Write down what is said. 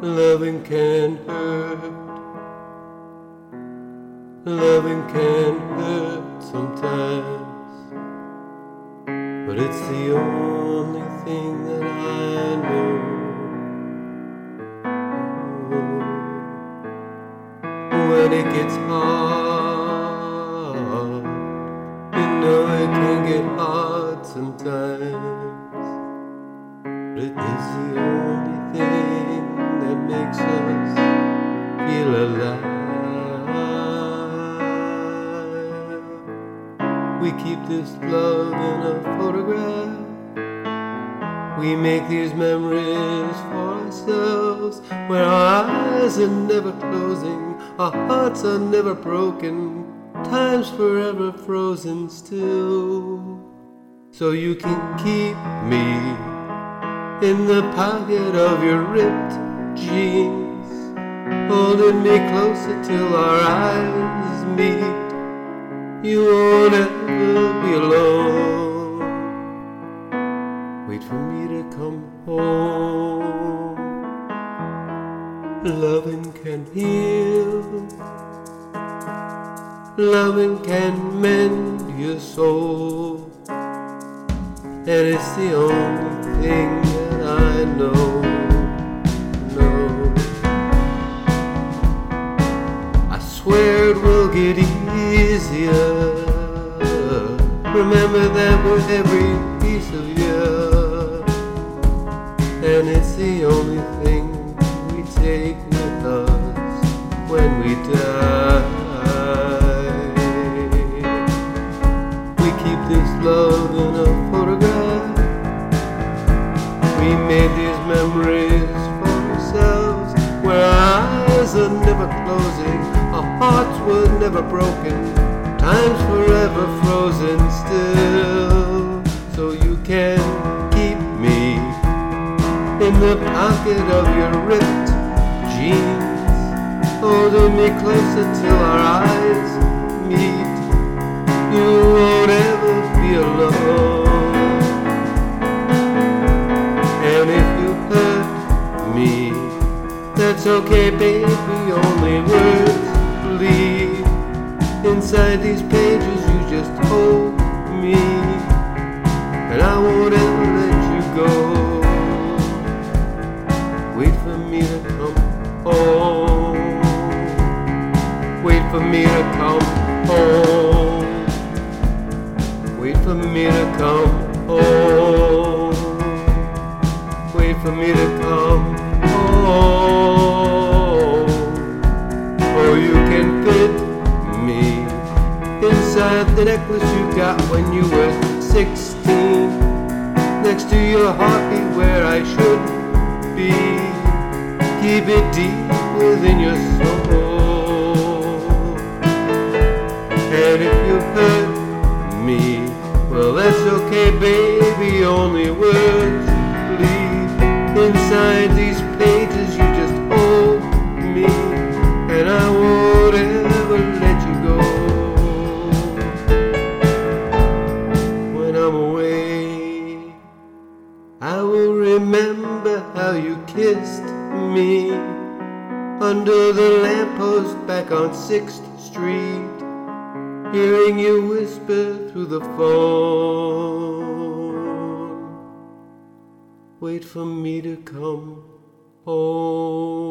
Loving can hurt. Loving can hurt sometimes. But it's the only thing that I know. When it gets hard, you know it can get hard sometimes. But it is the only thing that makes us feel alive. We keep this love in a photograph. We make these memories for ourselves where our eyes are never closing, our hearts are never broken, time's forever frozen still. So you can keep me in the pocket of your ripped jeans, holding me closer till our eyes meet. You won't ever be alone. Wait for me to come home. Loving can heal. Loving can mend your soul. And it's the only thing that I know. Get easier. Remember that with every piece of you. And it's the only thing we take with us when we die. We keep this love in a photograph. We made these memories for ourselves where eyes are never closing, hearts were never broken, time's forever frozen still. So you can keep me in the pocket of your ripped jeans, holding me closer till our eyes meet. You won't ever be alone. And if you hurt me, that's okay, baby. Inside these pages. You just hold me, and I won't ever let you go. Wait for me to come home. Wait for me to come home. The necklace you got when you were 16. Next to your heartbeat where I should be. Keep it deep within your soul. And if you hurt me, well, that's okay, baby. Only words bleed inside these pages. You just hold me, and I remember how you kissed me under the lamppost back on 6th Street hearing you whisper through the phone. Wait for me to come home.